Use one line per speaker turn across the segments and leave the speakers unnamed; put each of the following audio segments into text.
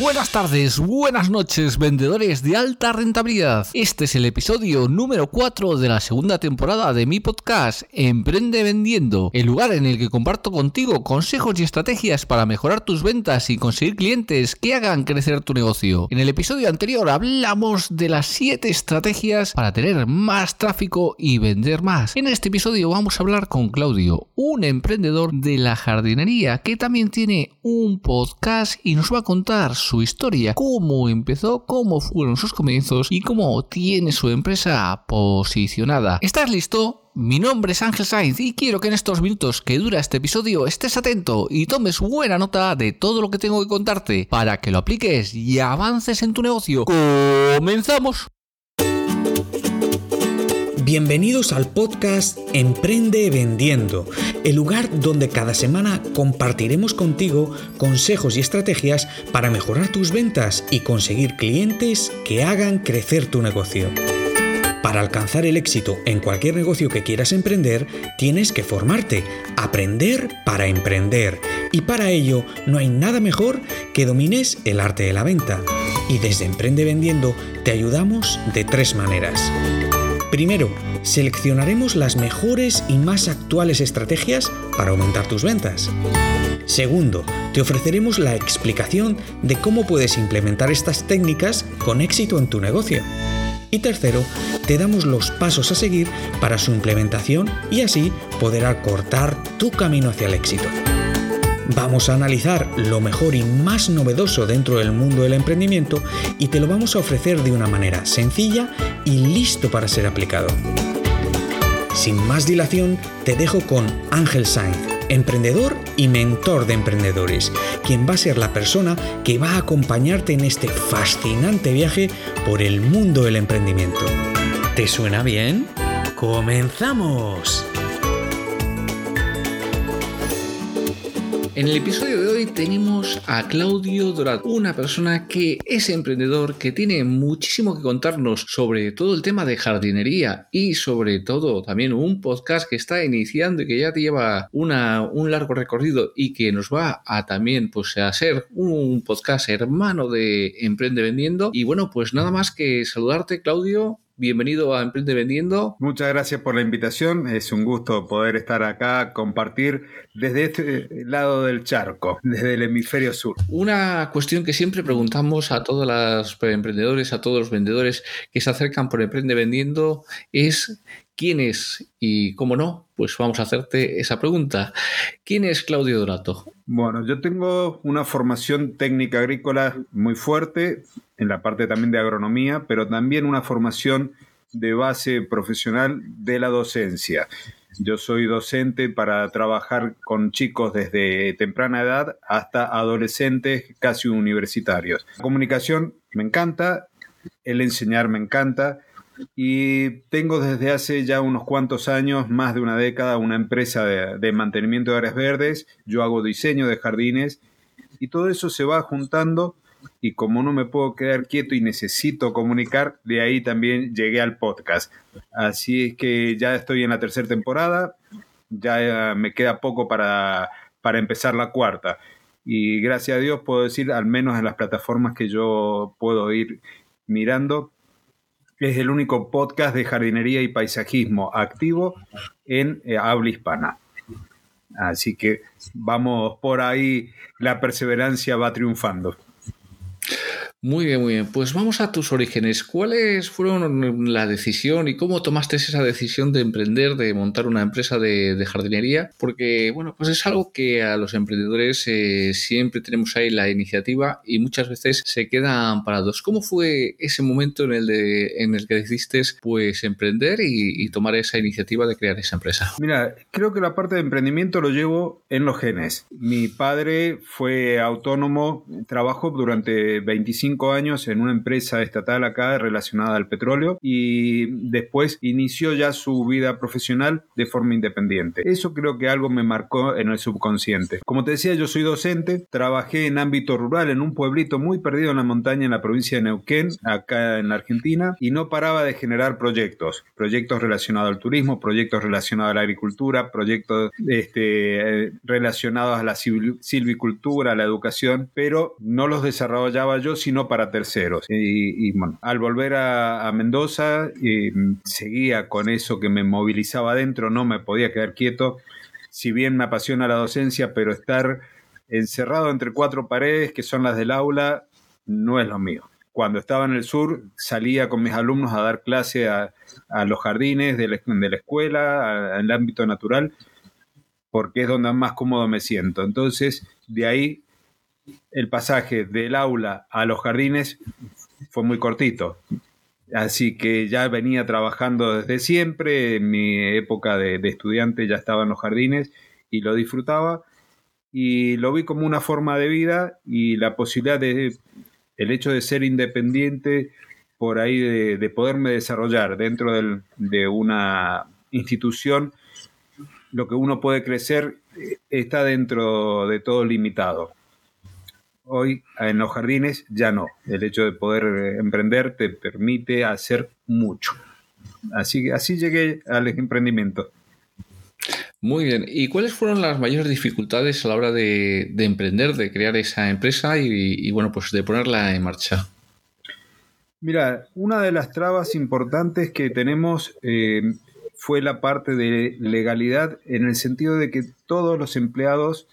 buenas tardes, buenas noches, vendedores de alta rentabilidad. Este es el episodio número 4 de la segunda temporada de mi podcast Emprende Vendiendo, el lugar en el que comparto contigo consejos y estrategias para mejorar tus ventas y conseguir clientes que hagan crecer tu negocio. En el episodio anterior hablamos de las 7 estrategias para tener más tráfico y vender más. En este episodio vamos a hablar con Claudio, un emprendedor de la jardinería que también tiene un podcast y nos va a contar su historia, cómo empezó, cómo fueron sus comienzos y cómo tiene su empresa posicionada. ¿Estás listo? Mi nombre es Ángel Sainz y quiero que en estos minutos que dura este episodio estés atento y tomes buena nota de todo lo que tengo que contarte para que lo apliques y avances en tu negocio. ¡Comenzamos!
Bienvenidos al podcast Emprende Vendiendo, el lugar donde cada semana compartiremos contigo consejos y estrategias para mejorar tus ventas y conseguir clientes que hagan crecer tu negocio. Para alcanzar el éxito en cualquier negocio que quieras emprender, tienes que formarte, aprender para emprender. Y para ello no hay nada mejor que domines el arte de la venta. Y desde Emprende Vendiendo te ayudamos de tres maneras. Primero, seleccionaremos las mejores y más actuales estrategias para aumentar tus ventas. Segundo, te ofreceremos la explicación de cómo puedes implementar estas técnicas con éxito en tu negocio. Y tercero, te damos los pasos a seguir para su implementación y así poder acortar tu camino hacia el éxito. Vamos a analizar lo mejor y más novedoso dentro del mundo del emprendimiento y te lo vamos a ofrecer de una manera sencilla y listo para ser aplicado. Sin más dilación, te dejo con Ángel Sainz, emprendedor y mentor de emprendedores, quien va a ser la persona que va a acompañarte en este fascinante viaje por el mundo del emprendimiento. ¿Te suena bien? ¡Comenzamos!
En el episodio de hoy tenemos a Claudio Dorado, una persona que es emprendedor, que tiene muchísimo que contarnos sobre todo el tema de jardinería y sobre todo también un podcast que está iniciando y que ya lleva una, un largo recorrido y que nos va a también pues a ser un podcast hermano de Emprende Vendiendo. Y bueno, pues nada más que saludarte Claudio, Bienvenido a Emprende Vendiendo.
Muchas gracias por la invitación. Es un gusto poder estar acá, compartir desde este lado del charco, desde el hemisferio sur.
Una cuestión que siempre preguntamos a todos los emprendedores, a todos los vendedores que se acercan por Emprende Vendiendo es ¿quién es? Y cómo no, pues vamos a hacerte esa pregunta. ¿Quién es Claudio Dorato?
Bueno, yo tengo una formación técnica agrícola muy fuerte en la parte también de agronomía, pero también una formación de base profesional de la docencia. Yo soy docente para trabajar con chicos desde temprana edad hasta adolescentes casi universitarios. La comunicación me encanta, el enseñar me encanta y tengo desde hace ya unos cuantos años, más de una década, una empresa de, mantenimiento de áreas verdes. Yo hago diseño de jardines y todo eso se va juntando y como no me puedo quedar quieto y necesito comunicar, de ahí también llegué al podcast. Así es que ya estoy en la tercera temporada, ya eh, me queda poco para, para empezar la cuarta. Y gracias a Dios puedo decir, al menos en las plataformas que yo puedo ir mirando, es el único podcast de jardinería y paisajismo activo en eh, habla hispana. Así que vamos por ahí, la perseverancia va triunfando.
Muy bien, muy bien. Pues vamos a tus orígenes. ¿Cuáles fueron la decisión y cómo tomaste esa decisión de emprender, de montar una empresa de, jardinería? Porque, bueno, pues es algo que a los emprendedores eh, siempre tenemos ahí la iniciativa y muchas veces se quedan parados. ¿Cómo fue ese momento en el, de, en el que decidiste pues emprender y, y tomar esa iniciativa de crear esa empresa?
Mira, creo que la parte de emprendimiento lo llevo en los genes. Mi padre fue autónomo, trabajó durante 25 cinco años en una empresa estatal acá relacionada al petróleo y después inició ya su vida profesional de forma independiente. Eso creo que algo me marcó en el subconsciente. Como te decía, yo soy docente, trabajé en ámbito rural en un pueblito muy perdido en la montaña en la provincia de Neuquén, acá en la Argentina, y no paraba de generar proyectos, proyectos relacionados al turismo, proyectos relacionados a la agricultura, proyectos este, relacionados a la silvicultura, a la educación, pero no los desarrollaba yo, sino para terceros. Y, bueno, al volver a, Mendoza, seguía con eso que me movilizaba adentro, no me podía quedar quieto. Si bien me apasiona la docencia, pero estar encerrado entre cuatro paredes que son las del aula no es lo mío. Cuando estaba en el sur, salía con mis alumnos a dar clase a, los jardines de la, de la escuela, al ámbito natural, porque es donde más cómodo me siento. Entonces, de ahí el pasaje del aula a los jardines fue muy cortito. Así que ya venía trabajando desde siempre, en mi época de, estudiante ya estaba en los jardines y lo disfrutaba y lo vi como una forma de vida y la posibilidad de, el hecho de ser independiente por ahí de, poderme desarrollar dentro de una institución, lo que uno puede crecer eh, está dentro de todo limitado. Hoy en los jardines ya no. El hecho de poder eh, emprender te permite hacer mucho. Así, así llegué al emprendimiento.
Muy bien. ¿Y cuáles fueron las mayores dificultades a la hora de, emprender, de crear esa empresa y, bueno, pues de ponerla en marcha?
Mira, una de las trabas importantes que tenemos eh, fue la parte de legalidad en el sentido de que todos los empleados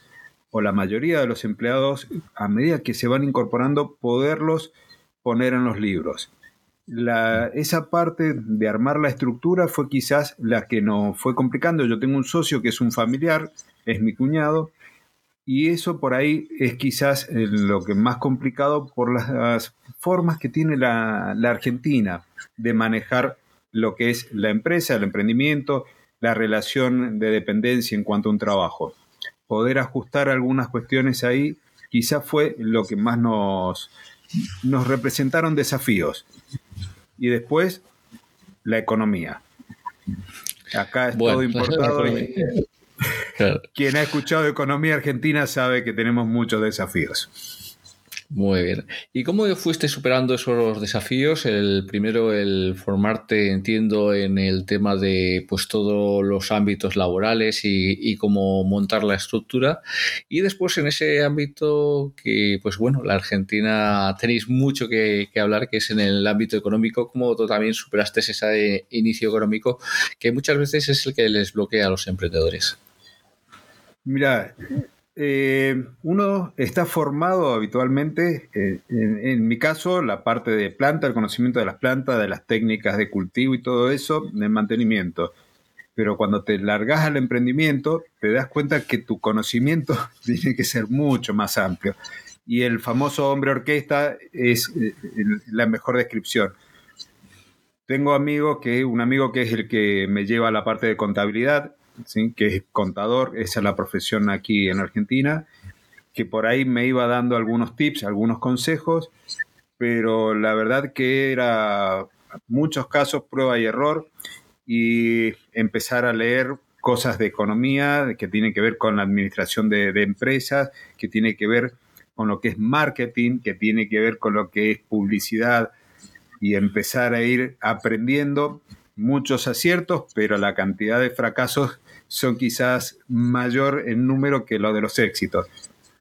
o la mayoría de los empleados, a medida que se van incorporando, poderlos poner en los libros. esa parte de armar la estructura fue quizás la que nos fue complicando. Yo tengo un socio que es un familiar, es mi cuñado, y eso por ahí es quizás eh, lo que más complicado por las formas que tiene la, la Argentina de manejar lo que es la empresa, el emprendimiento, la relación de dependencia en cuanto a un trabajo poder ajustar algunas cuestiones ahí, quizás fue lo que más nos, nos representaron desafíos. Y después, la economía. Acá es todo importado. Quien ha escuchado economía argentina sabe que tenemos muchos desafíos.
Muy bien. ¿Y cómo fuiste superando esos desafíos? El primero, el formarte, entiendo, en el tema de pues todos los ámbitos laborales y, cómo montar la estructura. Y después en ese ámbito que, pues bueno, la Argentina tenéis mucho que, hablar, que es en el ámbito económico, cómo tú también superaste ese inicio económico que muchas veces es el que les bloquea a los emprendedores.
Mira, eh, uno está formado habitualmente, eh, en, mi caso, la parte de planta, el conocimiento de las plantas, de las técnicas de cultivo y todo eso, de mantenimiento. Pero cuando te largas al emprendimiento, te das cuenta que tu conocimiento tiene que ser mucho más amplio. Y el famoso hombre orquesta es eh, la mejor descripción. Tengo amigo que, un amigo que es el que me lleva a la parte de contabilidad, que es contador, esa es la profesión aquí en Argentina, que por ahí me iba dando algunos tips, algunos consejos, pero la verdad que era muchos casos prueba y error y empezar a leer cosas de economía que tienen que ver con la administración de, de empresas, que tiene que ver con lo que es marketing, que tiene que ver con lo que es publicidad y empezar a ir aprendiendo muchos aciertos, pero la cantidad de fracasos son quizás mayor en número que lo de los éxitos.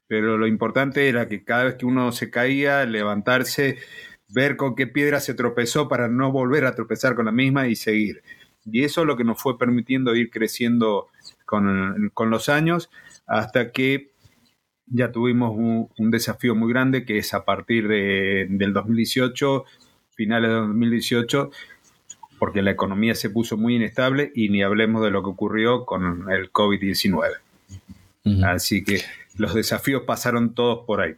Pero lo importante era que cada vez que uno se caía, levantarse, ver con qué piedra se tropezó para no volver a tropezar con la misma y seguir. Y eso es lo que nos fue permitiendo ir creciendo con, los años hasta que ya tuvimos un, desafío muy grande que es a partir de, del 2018, finales de 2018, porque la economía se puso muy inestable y ni hablemos de lo que ocurrió con el COVID-19. Así que los desafíos pasaron todos por ahí.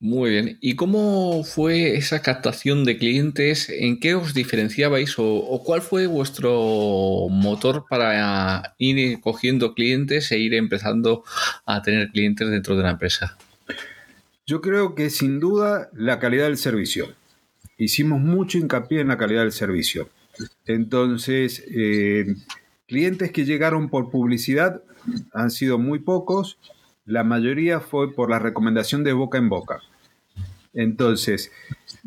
Muy bien. ¿Y cómo fue esa captación de clientes? ¿En qué os diferenciabais o, cuál fue vuestro motor para ir cogiendo clientes e ir empezando a tener clientes dentro de la empresa?
Yo creo que sin duda la calidad del servicio. Hicimos mucho hincapié en la calidad del servicio. Entonces, eh, clientes que llegaron por publicidad han sido muy pocos. La mayoría fue por la recomendación de boca en boca. Entonces,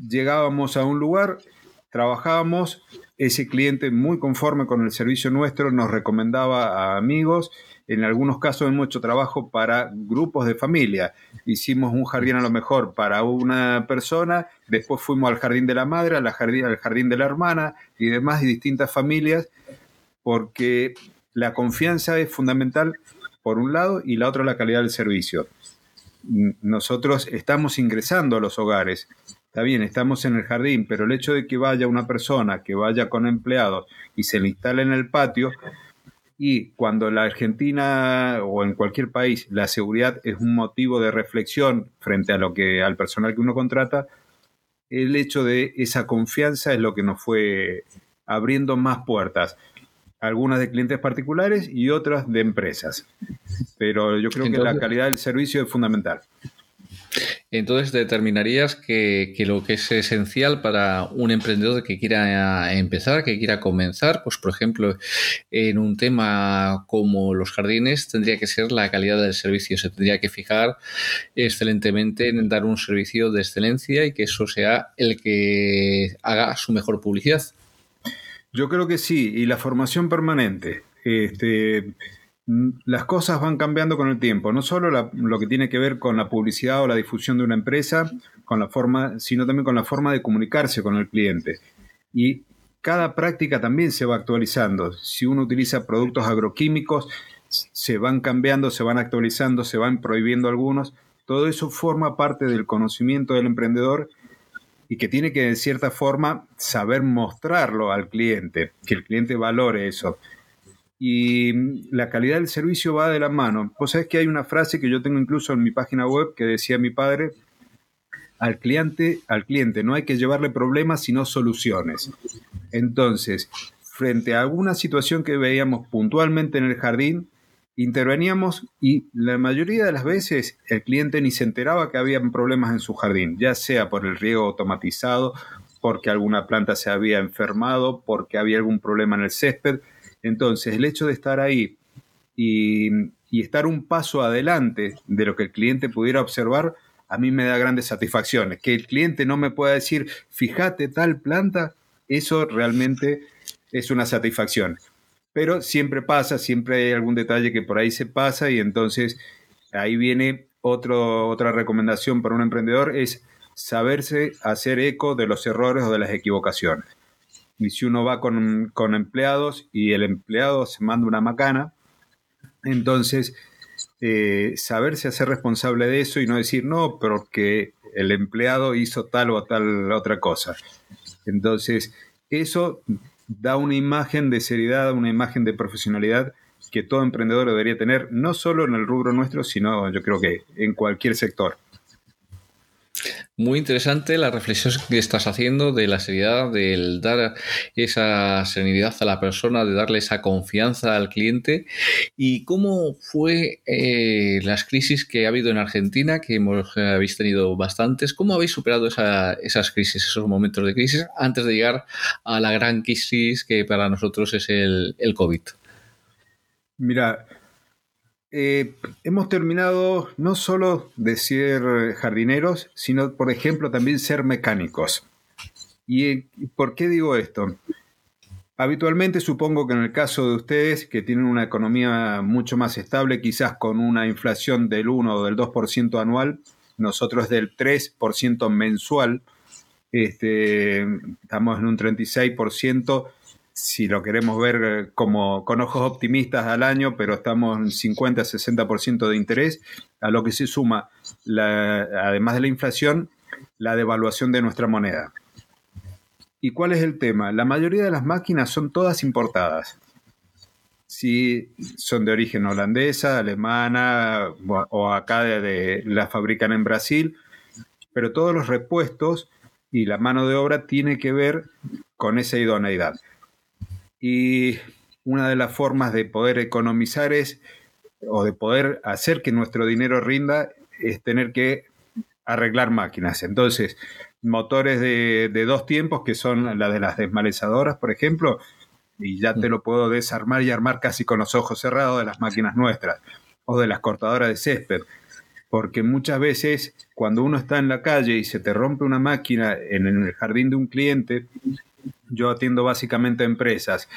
llegábamos a un lugar, trabajábamos, ese cliente muy conforme con el servicio nuestro nos recomendaba a amigos en algunos casos hemos hecho trabajo para grupos de familia. Hicimos un jardín a lo mejor para una persona, después fuimos al jardín de la madre, al jardín, al jardín de la hermana y demás, y distintas familias, porque la confianza es fundamental por un lado y la otra la calidad del servicio. Nosotros estamos ingresando a los hogares, está bien, estamos en el jardín, pero el hecho de que vaya una persona, que vaya con empleados y se le instale en el patio, y cuando la Argentina o en cualquier país la seguridad es un motivo de reflexión frente a lo que al personal que uno contrata, el hecho de esa confianza es lo que nos fue abriendo más puertas, algunas de clientes particulares y otras de empresas. Pero yo creo que la calidad del servicio es fundamental.
Entonces determinarías que, lo que es esencial para un emprendedor que quiera empezar, que quiera comenzar, pues por ejemplo, en un tema como los jardines, tendría que ser la calidad del servicio. Se tendría que fijar excelentemente en dar un servicio de excelencia y que eso sea el que haga su mejor publicidad.
Yo creo que sí, y la formación permanente. Este, las cosas van cambiando con el tiempo, no solo lo que tiene que ver con la publicidad o la difusión de una empresa, con la forma, sino también con la forma de comunicarse con el cliente. Y cada práctica también se va actualizando. Si uno utiliza productos agroquímicos, se van cambiando, se van actualizando, se van prohibiendo algunos. Todo eso forma parte del conocimiento del emprendedor y que tiene que, de cierta forma, saber mostrarlo al cliente, que el cliente valore eso y mm, la calidad del servicio va de la mano. Vos sabés que hay una frase que yo tengo incluso en mi página web que decía mi padre, al cliente, al cliente no hay que llevarle problemas sino soluciones. Entonces, frente a alguna situación que veíamos puntualmente en el jardín, interveníamos y la mayoría de las veces el cliente ni se enteraba que había problemas en su jardín, ya sea por el riego automatizado, porque alguna planta se había enfermado, porque había algún problema en el césped, entonces, el hecho de estar ahí y, estar un paso adelante de lo que el cliente pudiera observar, a mí me da grandes satisfacciones. Que el cliente no me pueda decir, fíjate tal planta, eso realmente es una satisfacción. Pero siempre pasa, siempre hay algún detalle que por ahí se pasa y entonces ahí viene otra recomendación para un emprendedor, es saberse hacer eco de los errores o de las equivocaciones. Y si uno va con, empleados y el empleado se manda una macana, entonces eh, saberse hacer responsable de eso y no decir no, porque el empleado hizo tal o tal otra cosa. Entonces, eso da una imagen de seriedad, una imagen de profesionalidad que todo emprendedor debería tener, no solo en el rubro nuestro, sino yo creo que en cualquier sector.
Muy interesante la reflexión que estás haciendo de la seriedad, del dar esa serenidad a la persona, de darle esa confianza al cliente. ¿Y cómo fue eh, las crisis que ha habido en Argentina, que hemos, eh, habéis tenido bastantes? ¿Cómo habéis superado esas crisis, esos momentos de crisis, antes de llegar a la gran crisis que para nosotros es el, el COVID?
Mira, eh, hemos terminado no solo de ser jardineros, sino, por ejemplo, también ser mecánicos. ¿Y por qué digo esto? Habitualmente supongo que en el caso de ustedes, que tienen una economía mucho más estable, quizás con una inflación del 1 o del 2% anual, nosotros del 3% mensual, este, estamos en un 36%, si lo queremos ver eh, como con ojos optimistas al año, pero estamos en 50-60% de interés, a lo que se suma, además de la inflación, la devaluación de nuestra moneda. ¿Y cuál es el tema? La mayoría de las máquinas son todas importadas. Si son de origen holandesa, alemana o acá de, la fabrican en Brasil, pero todos los repuestos y la mano de obra tiene que ver con esa idoneidad. Y una de las formas de poder economizar es, o de poder hacer que nuestro dinero rinda, es tener que arreglar máquinas. Entonces, motores de, dos tiempos, que son la de las desmalezadoras, por ejemplo, y ya te lo puedo desarmar y armar casi con los ojos cerrados de las máquinas nuestras o de las cortadoras de césped. Porque muchas veces cuando uno está en la calle y se te rompe una máquina en el jardín de un cliente, yo atiendo básicamente a empresas,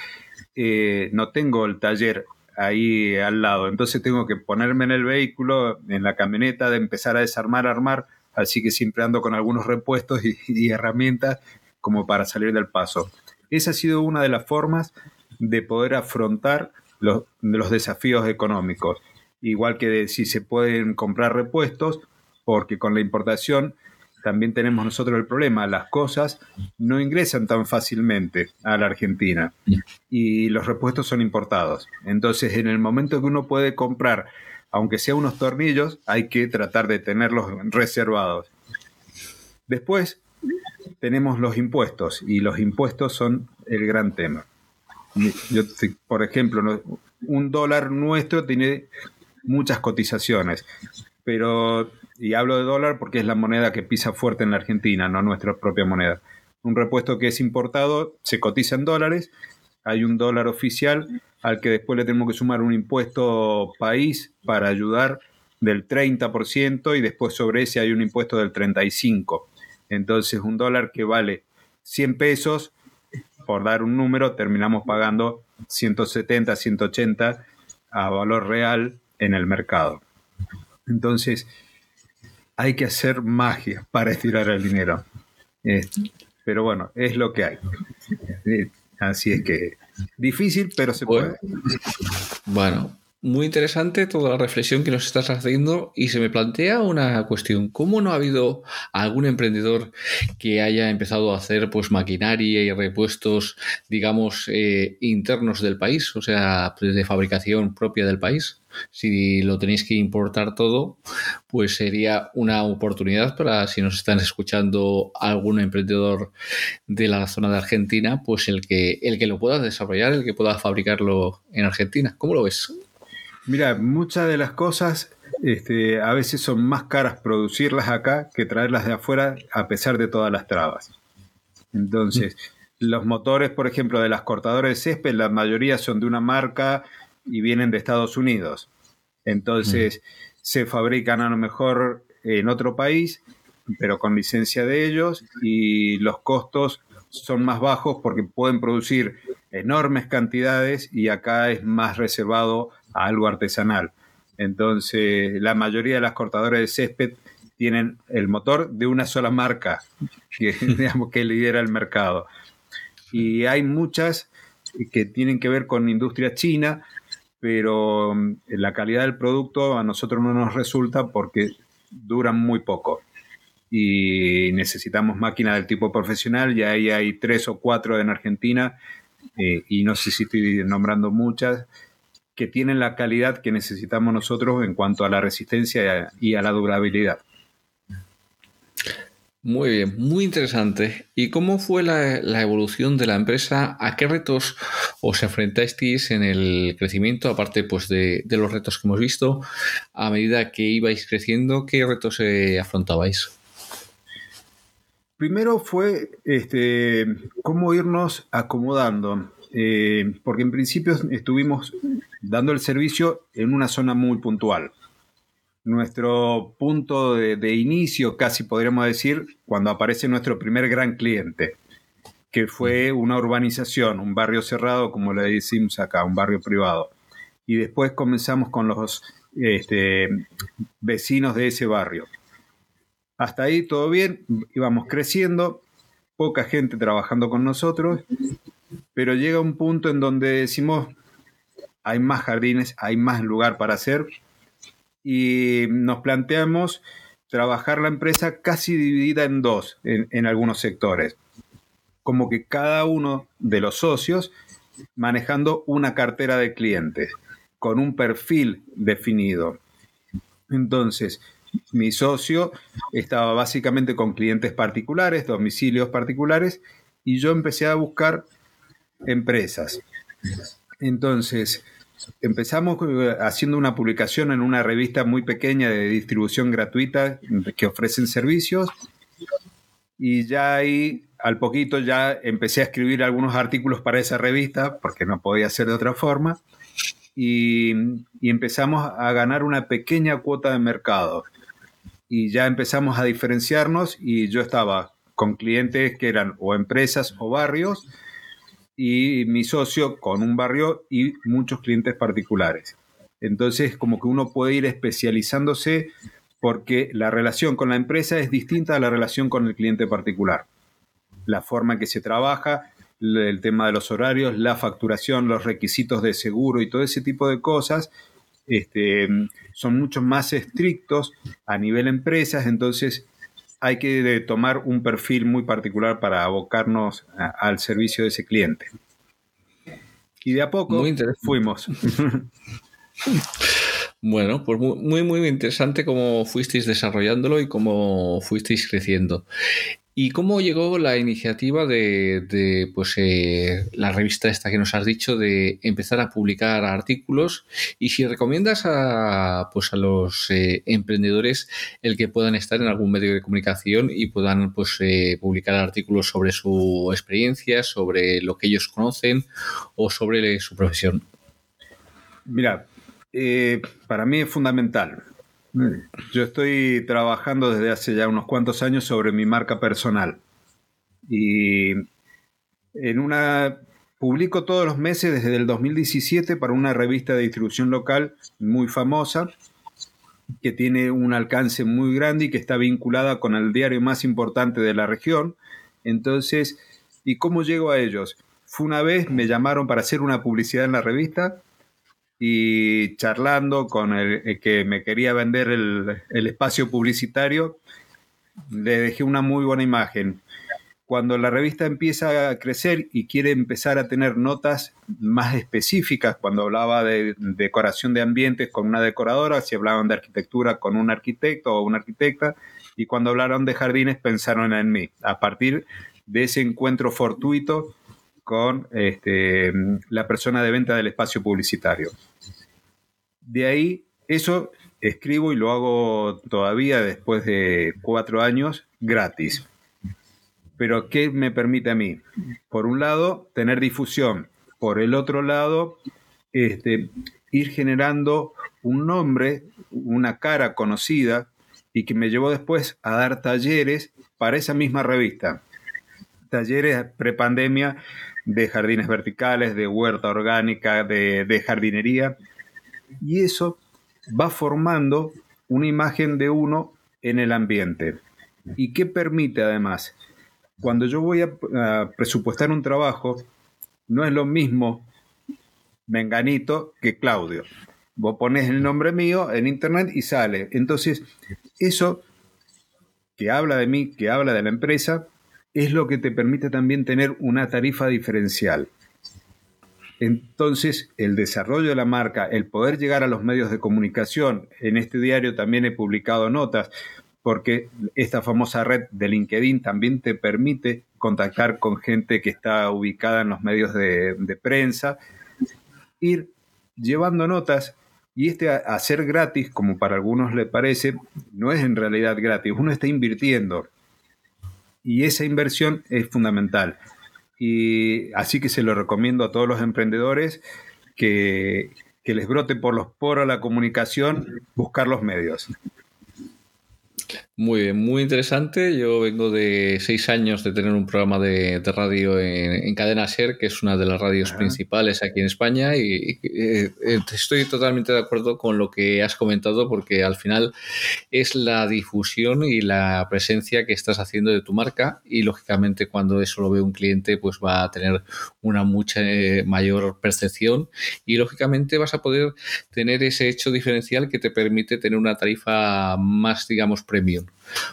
eh, no tengo el taller ahí al lado, entonces tengo que ponerme en el vehículo, en la camioneta, de empezar a desarmar, armar, así que siempre ando con algunos repuestos y, herramientas como para salir del paso. Esa ha sido una de las formas de poder afrontar los, desafíos económicos. Igual que si se pueden comprar repuestos, porque con la importación también tenemos nosotros el problema, las cosas no ingresan tan fácilmente a la Argentina y los repuestos son importados. Entonces, en el momento que uno puede comprar aunque sea unos tornillos, hay que tratar de tenerlos reservados. Después tenemos los impuestos y los impuestos son el gran tema. Yo, por ejemplo, un dólar nuestro tiene muchas cotizaciones, pero, y hablo de dólar porque es la moneda que pisa fuerte en la Argentina, no nuestra propia moneda. Un repuesto que es importado se cotiza en dólares, hay un dólar oficial al que después le tenemos que sumar un impuesto país para ayudar del 30% y después sobre ese hay un impuesto del 35%. Entonces un dólar que vale 100 pesos, por dar un número, terminamos pagando 170, 180 a valor real en el mercado. Entonces hay que hacer magia para estirar el dinero. Eh, pero bueno, es lo que hay. Eh, así es que Difícil, pero se puede.
Bueno, muy interesante toda la reflexión que nos estás haciendo y se me plantea una cuestión. ¿Cómo no ha habido algún emprendedor que haya empezado a hacer pues maquinaria y repuestos, digamos, eh, internos del país, o sea, de fabricación propia del país? Si lo tenéis que importar todo, pues sería una oportunidad para si nos están escuchando algún emprendedor de la zona de Argentina, pues el que, el que lo pueda desarrollar, el que pueda fabricarlo en Argentina. ¿Cómo lo ves?
Mira, muchas de las cosas este, a veces son más caras producirlas acá que traerlas de afuera a pesar de todas las trabas. Entonces, los motores, por ejemplo, de las cortadoras de césped, la mayoría son de una marca y vienen de Estados Unidos. Entonces, se fabrican a lo mejor en otro país, pero con licencia de ellos y los costos son más bajos porque pueden producir enormes cantidades y acá es más reservado a algo artesanal. Entonces, la mayoría de las cortadoras de césped tienen el motor de una sola marca, que, digamos, que lidera el mercado. Y hay muchas que tienen que ver con industria china, pero mm, la calidad del producto a nosotros no nos resulta porque duran muy poco. Y necesitamos máquinas del tipo profesional, ya ahí hay tres o cuatro en Argentina, eh, y no sé si estoy nombrando muchas, que tienen la calidad que necesitamos nosotros en cuanto a la resistencia y a la durabilidad.
Muy bien, muy interesante. ¿Y cómo fue la, evolución de la empresa? ¿A qué retos os enfrentasteis en el crecimiento? Aparte pues, de, los retos que hemos visto, a medida que ibais creciendo, ¿qué retos eh, afrontabais?
Primero fue este, cómo irnos acomodando. Eh, porque en principio estuvimos dando el servicio en una zona muy puntual. Nuestro punto de, inicio, casi podríamos decir, cuando aparece nuestro primer gran cliente, que fue una urbanización, un barrio cerrado, como le decimos acá, un barrio privado. Y después comenzamos con los este, vecinos de ese barrio. Hasta ahí todo bien, íbamos creciendo, poca gente trabajando con nosotros pero llega un punto en donde decimos, hay más jardines, hay más lugar para hacer y nos planteamos trabajar la empresa casi dividida en dos en, algunos sectores, como que cada uno de los socios manejando una cartera de clientes con un perfil definido. Entonces, mi socio estaba básicamente con clientes particulares, domicilios particulares, y yo empecé a buscar empresas. Entonces, empezamos haciendo una publicación en una revista muy pequeña de distribución gratuita que ofrecen servicios. Y ya ahí al poquito ya empecé a escribir algunos artículos para esa revista porque no podía ser de otra forma. Y, y empezamos a ganar una pequeña cuota de mercado. Y ya empezamos a diferenciarnos y yo estaba con clientes que eran o empresas o barrios y mi socio con un barrio y muchos clientes particulares. Entonces, como que uno puede ir especializándose porque la relación con la empresa es distinta a la relación con el cliente particular. La forma en que se trabaja, el tema de los horarios, la facturación, los requisitos de seguro y todo ese tipo de cosas este, son mucho más estrictos a nivel empresas, entonces hay que tomar un perfil muy particular para abocarnos al servicio de ese cliente. Y de a poco fuimos.
Bueno, pues muy, muy interesante cómo fuisteis desarrollándolo y cómo fuisteis creciendo. ¿Y cómo llegó la iniciativa de, pues, eh, la revista esta que nos has dicho de empezar a publicar artículos? Y si recomiendas a, pues, a los eh, emprendedores el que puedan estar en algún medio de comunicación y puedan pues, eh, publicar artículos sobre su experiencia, sobre lo que ellos conocen o sobre su profesión.
Mira, para mí es fundamental yo estoy trabajando desde hace ya unos cuantos años sobre mi marca personal. Y en una publico todos los meses desde el 2017 para una revista de distribución local muy famosa que tiene un alcance muy grande y que está vinculada con el diario más importante de la región. Entonces, ¿y cómo llego a ellos? Fue una vez, me llamaron para hacer una publicidad en la revista y charlando con el, que me quería vender el, espacio publicitario, le dejé una muy buena imagen. Cuando la revista empieza a crecer y quiere empezar a tener notas más específicas, cuando hablaba de decoración de ambientes con una decoradora, si hablaban de arquitectura con un arquitecto o una arquitecta, y cuando hablaron de jardines pensaron en mí. A partir de ese encuentro fortuito con este, la persona de venta del espacio publicitario. De ahí, eso escribo y lo hago todavía después de cuatro años gratis. Pero ¿qué me permite a mí? Por un lado, tener difusión. Por el otro lado, este, ir generando un nombre, una cara conocida y que me llevó después a dar talleres para esa misma revista. Talleres prepandemia de jardines verticales, de huerta orgánica, de, jardinería. Y eso va formando una imagen de uno en el ambiente. ¿Y qué permite además? Cuando yo voy a, presupuestar un trabajo, no es lo mismo Menganito que Claudio. Vos pones el nombre mío en internet y sale. Entonces, eso que habla de mí, que habla de la empresa, es lo que te permite también tener una tarifa diferencial. Entonces, el desarrollo de la marca, el poder llegar a los medios de comunicación, en este diario también he publicado notas, porque esta famosa red de LinkedIn también te permite contactar con gente que está ubicada en los medios de, prensa, ir llevando notas y este hacer gratis, como para algunos le parece, no es en realidad gratis, uno está invirtiendo y esa inversión es fundamental. Y así que se lo recomiendo a todos los emprendedores que, que les brote por los poros la comunicación, buscar los medios.
Muy bien, muy interesante. Yo vengo de seis años de tener un programa de, radio en, Cadena Ser, que es una de las radios principales aquí en España, y, eh, eh, estoy totalmente de acuerdo con lo que has comentado, porque al final es la difusión y la presencia que estás haciendo de tu marca, y lógicamente cuando eso lo ve un cliente, pues va a tener una mucha eh, mayor percepción, y lógicamente vas a poder tener ese hecho diferencial que te permite tener una tarifa más, digamos, premium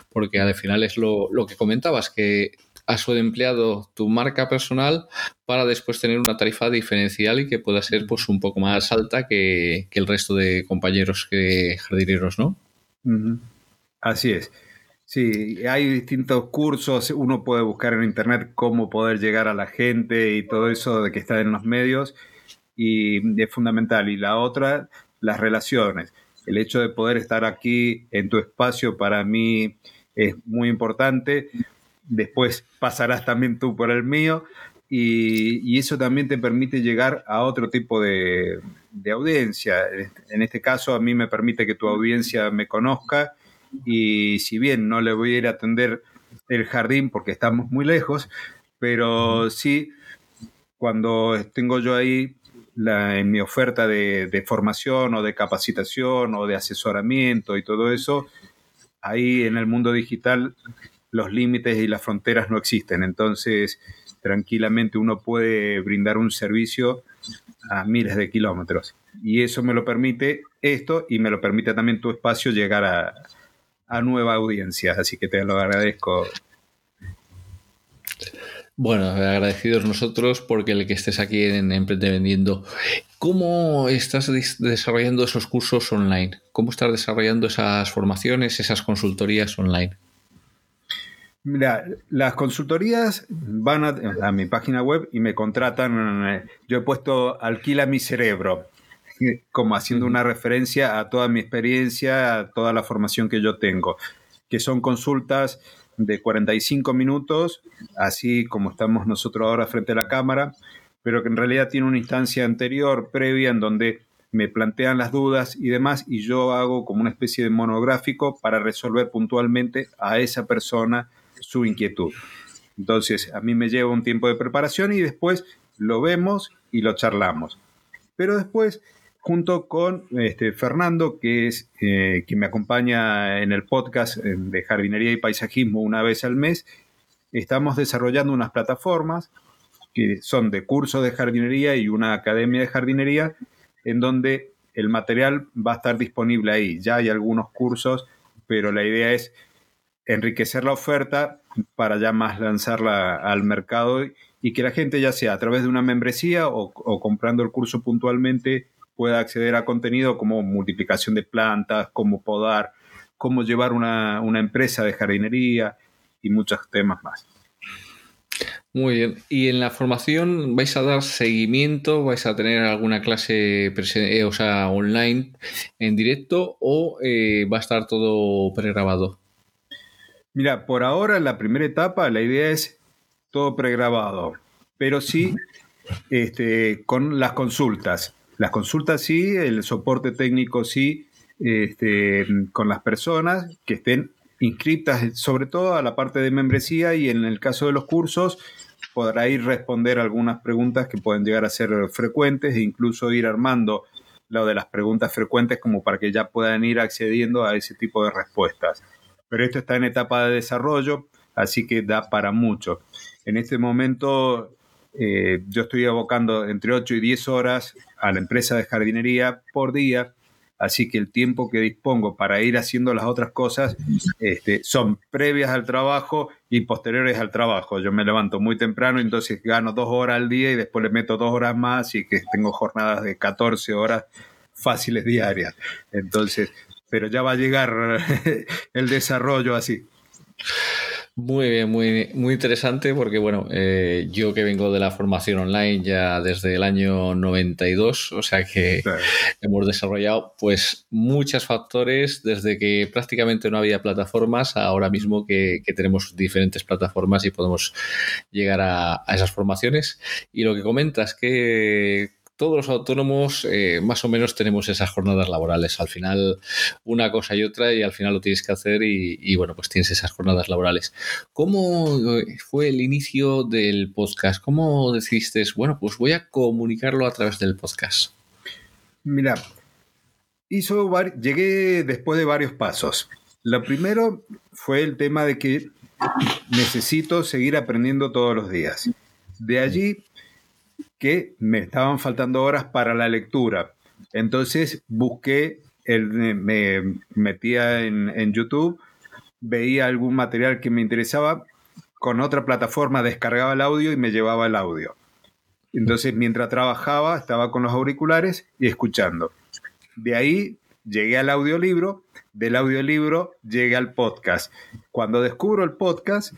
porque al final es lo, que comentabas, que has empleado tu marca personal para después tener una tarifa diferencial y que pueda ser pues un poco más alta que, el resto de compañeros que jardineros, ¿no?
Así es. Sí, hay distintos cursos, uno puede buscar en internet cómo poder llegar a la gente y todo eso de que está en los medios y es fundamental. Y la otra, las relaciones. El hecho de poder estar aquí en tu espacio para mí es muy importante. Después pasarás también tú por el mío. Y, eso también te permite llegar a otro tipo de, de, audiencia. En este caso, a mí me permite que tu audiencia me conozca y si bien no le voy a ir a atender el jardín porque estamos muy lejos, pero sí, cuando tengo yo ahí en mi oferta de, formación o de capacitación o de asesoramiento y todo eso, ahí en el mundo digital los límites y las fronteras no existen. Entonces, tranquilamente uno puede brindar un servicio a miles de kilómetros. Y eso me lo permite esto y me lo permite también tu espacio llegar a, a nueva audiencia. Así que te lo agradezco
bueno, agradecidos nosotros porque el que estés aquí en Emprende Vendiendo. ¿Cómo estás desarrollando esos cursos online? ¿Cómo estás desarrollando esas formaciones, esas consultorías online?
Mira, las consultorías van a, mi página web y me contratan. Eh, yo he puesto alquila mi cerebro, como haciendo una referencia a toda mi experiencia, a toda la formación que yo tengo, que son consultas de 45 minutos, así como estamos nosotros ahora frente a la cámara, pero que en realidad tiene una instancia anterior, previa, en donde me plantean las dudas y demás, y yo hago como una especie de monográfico para resolver puntualmente a esa persona su inquietud. Entonces, a mí me lleva un tiempo de preparación y después lo vemos y lo charlamos. Pero después junto con este, Fernando, que es eh, me acompaña en el podcast eh, de jardinería y paisajismo una vez al mes. Estamos desarrollando unas plataformas que son de cursos de jardinería y una academia de jardinería, en donde el material va a estar disponible ahí. Ya hay algunos cursos, pero la idea es enriquecer la oferta para ya más lanzarla al mercado y que la gente ya sea a través de una membresía o comprando el curso puntualmente pueda acceder a contenido como multiplicación de plantas, cómo podar, cómo llevar una, empresa de jardinería y muchos temas más.
Muy bien. ¿Y en la formación vais a dar seguimiento? ¿Vais a tener alguna clase eh, o sea, online en directo o eh, va a estar todo pregrabado?
Mira, por ahora en la primera etapa la idea es todo pregrabado, pero sí este, con las consultas. Las consultas sí, el soporte técnico sí, este, con las personas que estén inscritas, sobre todo a la parte de membresía y en el caso de los cursos, podrá ir responder algunas preguntas que pueden llegar a ser frecuentes e incluso ir armando lo de las preguntas frecuentes como para que ya puedan ir accediendo a ese tipo de respuestas. Pero esto está en etapa de desarrollo, así que da para mucho. En este momento eh, yo estoy abocando entre 8 y 10 horas a la empresa de jardinería por día, así que el tiempo que dispongo para ir haciendo las otras cosas este, son previas al trabajo y posteriores al trabajo. Yo me levanto muy temprano, entonces gano dos horas al día y después le meto dos horas más y que tengo jornadas de 14 horas fáciles diarias. Entonces, pero ya va a llegar el desarrollo así.
Muy bien, muy, muy interesante porque, bueno, eh, yo que vengo de la formación online ya desde el año 92, o sea que hemos desarrollado pues muchos factores desde que prácticamente no había plataformas a ahora mismo que, tenemos diferentes plataformas y podemos llegar a, a esas formaciones. Y lo que comentas que todos los autónomos eh, más o menos tenemos esas jornadas laborales. Al final, una cosa y otra, y al final lo tienes que hacer y, bueno, pues tienes esas jornadas laborales. ¿Cómo eh, fue el inicio del podcast? ¿Cómo decidiste, bueno, pues voy a comunicarlo a través del podcast?
Mira, hizo llegué después de varios pasos. Lo primero fue el tema de que necesito seguir aprendiendo todos los días. De allí que me estaban faltando horas para la lectura. Entonces busqué, el, me metía en, YouTube, veía algún material que me interesaba, con otra plataforma descargaba el audio y me llevaba el audio. Entonces, mientras trabajaba, estaba con los auriculares y escuchando. De ahí llegué al audiolibro, del audiolibro llegué al podcast. Cuando descubro el podcast,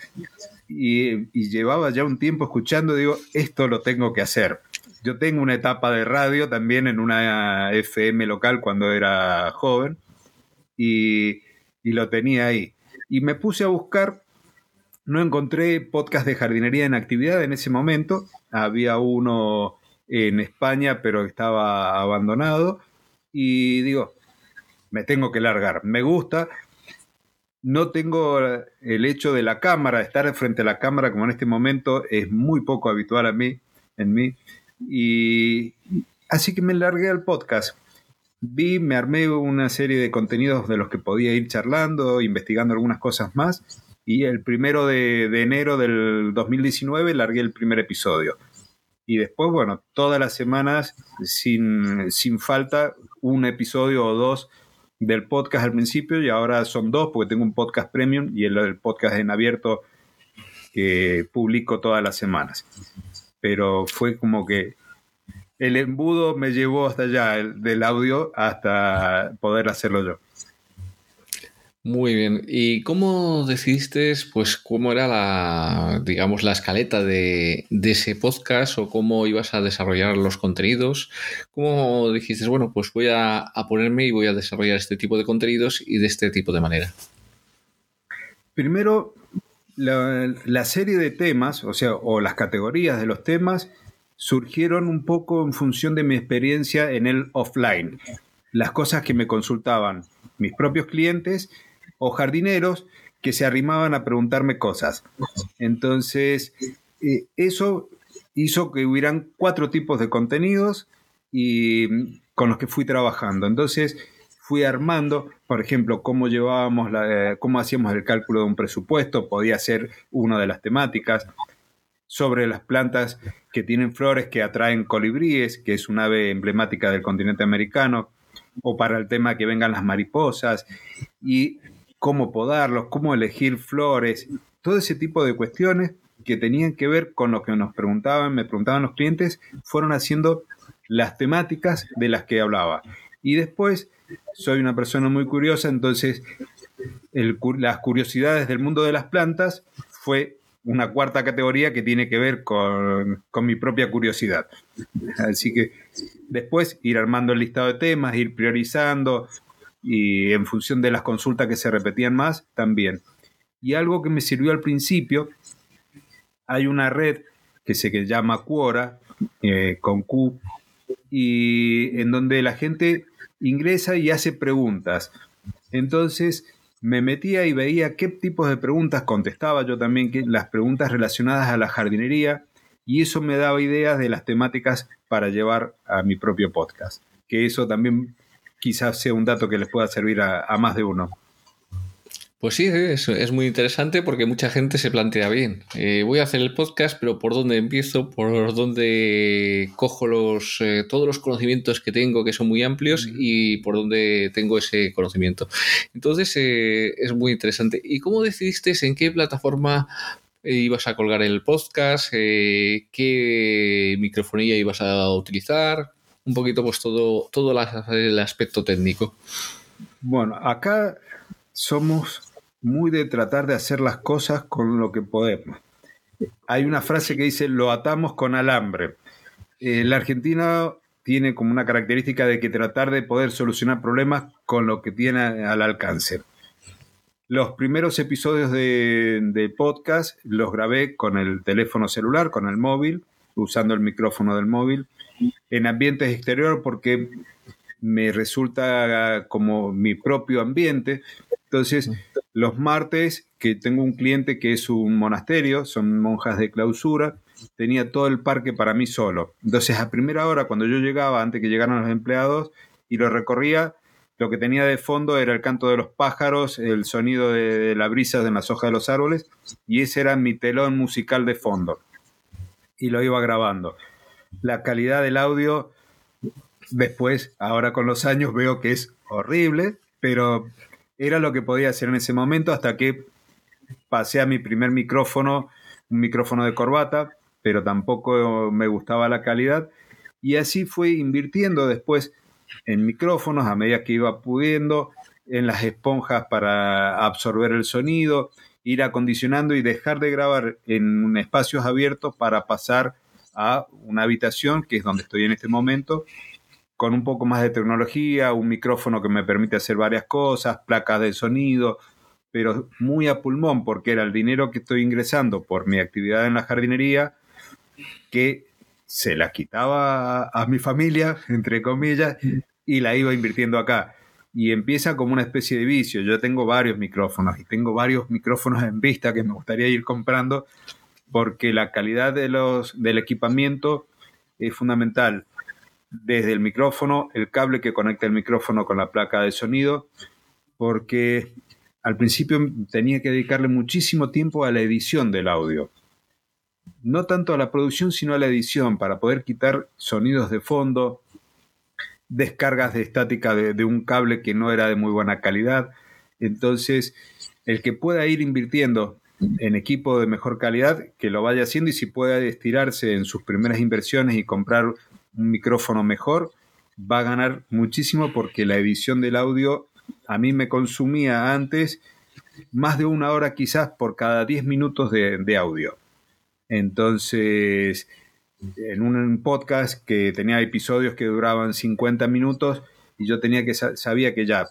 y, llevaba ya un tiempo escuchando, digo, esto lo tengo que hacer. yo tengo una etapa de radio también en una FM local cuando era joven y, y lo tenía ahí. Y me puse a buscar, no encontré podcast de jardinería en actividad en ese momento, había uno en España pero estaba abandonado y digo, me tengo que largar, me gusta, no tengo el hecho de la cámara, estar frente a la cámara como en este momento es muy poco habitual a mí, en mí. Y así que me largué al podcast. Vi, me armé una serie de contenidos de los que podía ir charlando, investigando algunas cosas más. Y el primero de, enero del 2019 largué el primer episodio. Y después, bueno, todas las semanas, sin, sin falta, un episodio o dos del podcast al principio y ahora son dos porque tengo un podcast premium y el, podcast en abierto que publico todas las semanas. Pero fue como que el embudo me llevó hasta allá del audio hasta poder hacerlo yo.
Muy bien. ¿Y cómo decidiste, pues, cómo era la, digamos, la escaleta de, ese podcast o cómo ibas a desarrollar los contenidos? ¿Cómo dijiste, bueno, pues voy a, ponerme y voy a desarrollar este tipo de contenidos y de este tipo de manera?
Primero, la, la serie de temas, o sea, o las categorías de los temas, surgieron un poco en función de mi experiencia en el offline. Las cosas que me consultaban mis propios clientes o jardineros que se arrimaban a preguntarme cosas. Entonces, eh, eso hizo que hubieran cuatro tipos de contenidos y mm, con los que fui trabajando. Entonces, fui armando, por ejemplo, cómo llevábamos, la, eh, cómo hacíamos el cálculo de un presupuesto, podía ser una de las temáticas, sobre las plantas que tienen flores que atraen colibríes, que es un ave emblemática del continente americano, o para el tema que vengan las mariposas, y cómo podarlos, cómo elegir flores, todo ese tipo de cuestiones que tenían que ver con lo que nos preguntaban, me preguntaban los clientes, fueron haciendo las temáticas de las que hablaba. Y después, soy una persona muy curiosa, entonces las curiosidades del mundo de las plantas fue una cuarta categoría que tiene que ver con, con, mi propia curiosidad. Así que después ir armando el listado de temas, ir priorizando, y en función de las consultas que se repetían más, también. Y algo que me sirvió al principio, hay una red que se llama Quora, eh, con Q, y en donde la gente ingresa y hace preguntas. Entonces me metía y veía qué tipos de preguntas contestaba yo también, que las preguntas relacionadas a la jardinería, y eso me daba ideas de las temáticas para llevar a mi propio podcast. Que eso también quizás sea un dato que les pueda servir a, más de uno.
Pues sí, es, es, muy interesante porque mucha gente se plantea bien. Eh, voy a hacer el podcast, pero ¿por dónde empiezo? ¿Por dónde cojo los, eh, todos los conocimientos que tengo, que son muy amplios, y por dónde tengo ese conocimiento? Entonces, eh, es muy interesante. ¿Y cómo decidiste en qué plataforma ibas a colgar el podcast? ¿Qué microfonía ibas a utilizar? Un poquito pues todo, todo el aspecto técnico.
Bueno, acá somos muy de tratar de hacer las cosas con lo que podemos. Hay una frase que dice, lo atamos con alambre. Eh, la Argentina tiene como una característica de que tratar de poder solucionar problemas con lo que tiene al alcance. Los primeros episodios de podcast los grabé con el teléfono celular, con el móvil, usando el micrófono del móvil en ambientes exteriores porque me resulta como mi propio ambiente. Entonces, los martes, que tengo un cliente que es un monasterio, son monjas de clausura, tenía todo el parque para mí solo. Entonces, a primera hora, cuando yo llegaba, antes que llegaran los empleados, y lo recorría, lo que tenía de fondo era el canto de los pájaros, el sonido de, la brisa en las hojas de los árboles, y ese era mi telón musical de fondo. Y lo iba grabando la calidad del audio, después, ahora con los años, veo que es horrible, pero era lo que podía hacer en ese momento hasta que pasé a mi primer micrófono, un micrófono de corbata, pero tampoco me gustaba la calidad. Y así fui invirtiendo después en micrófonos a medida que iba pudiendo, en las esponjas para absorber el sonido, ir acondicionando y dejar de grabar en espacios abiertos para pasar a una habitación, que es donde estoy en este momento, con un poco más de tecnología, un micrófono que me permite hacer varias cosas, placas de sonido, pero muy a pulmón, porque era el dinero que estoy ingresando por mi actividad en la jardinería, que se la quitaba a, mi familia, entre comillas, y la iba invirtiendo acá. Y empieza como una especie de vicio. Yo tengo varios micrófonos y tengo varios micrófonos en vista que me gustaría ir comprando porque la calidad de los, del equipamiento es fundamental. Desde el micrófono, el cable que conecta el micrófono con la placa de sonido, porque al principio tenía que dedicarle muchísimo tiempo a la edición del audio. No tanto a la producción, sino a la edición, para poder quitar sonidos de fondo, descargas de estática de, de un cable que no era de muy buena calidad. Entonces, el que pueda ir invirtiendo en equipo de mejor calidad, que lo vaya haciendo y si puede estirarse en sus primeras inversiones y comprar un micrófono mejor, va a ganar muchísimo porque la edición del audio a mí me consumía antes más de una hora quizás por cada 10 minutos de, audio. Entonces, en un podcast que tenía episodios que duraban 50 minutos y yo tenía que sabía que ya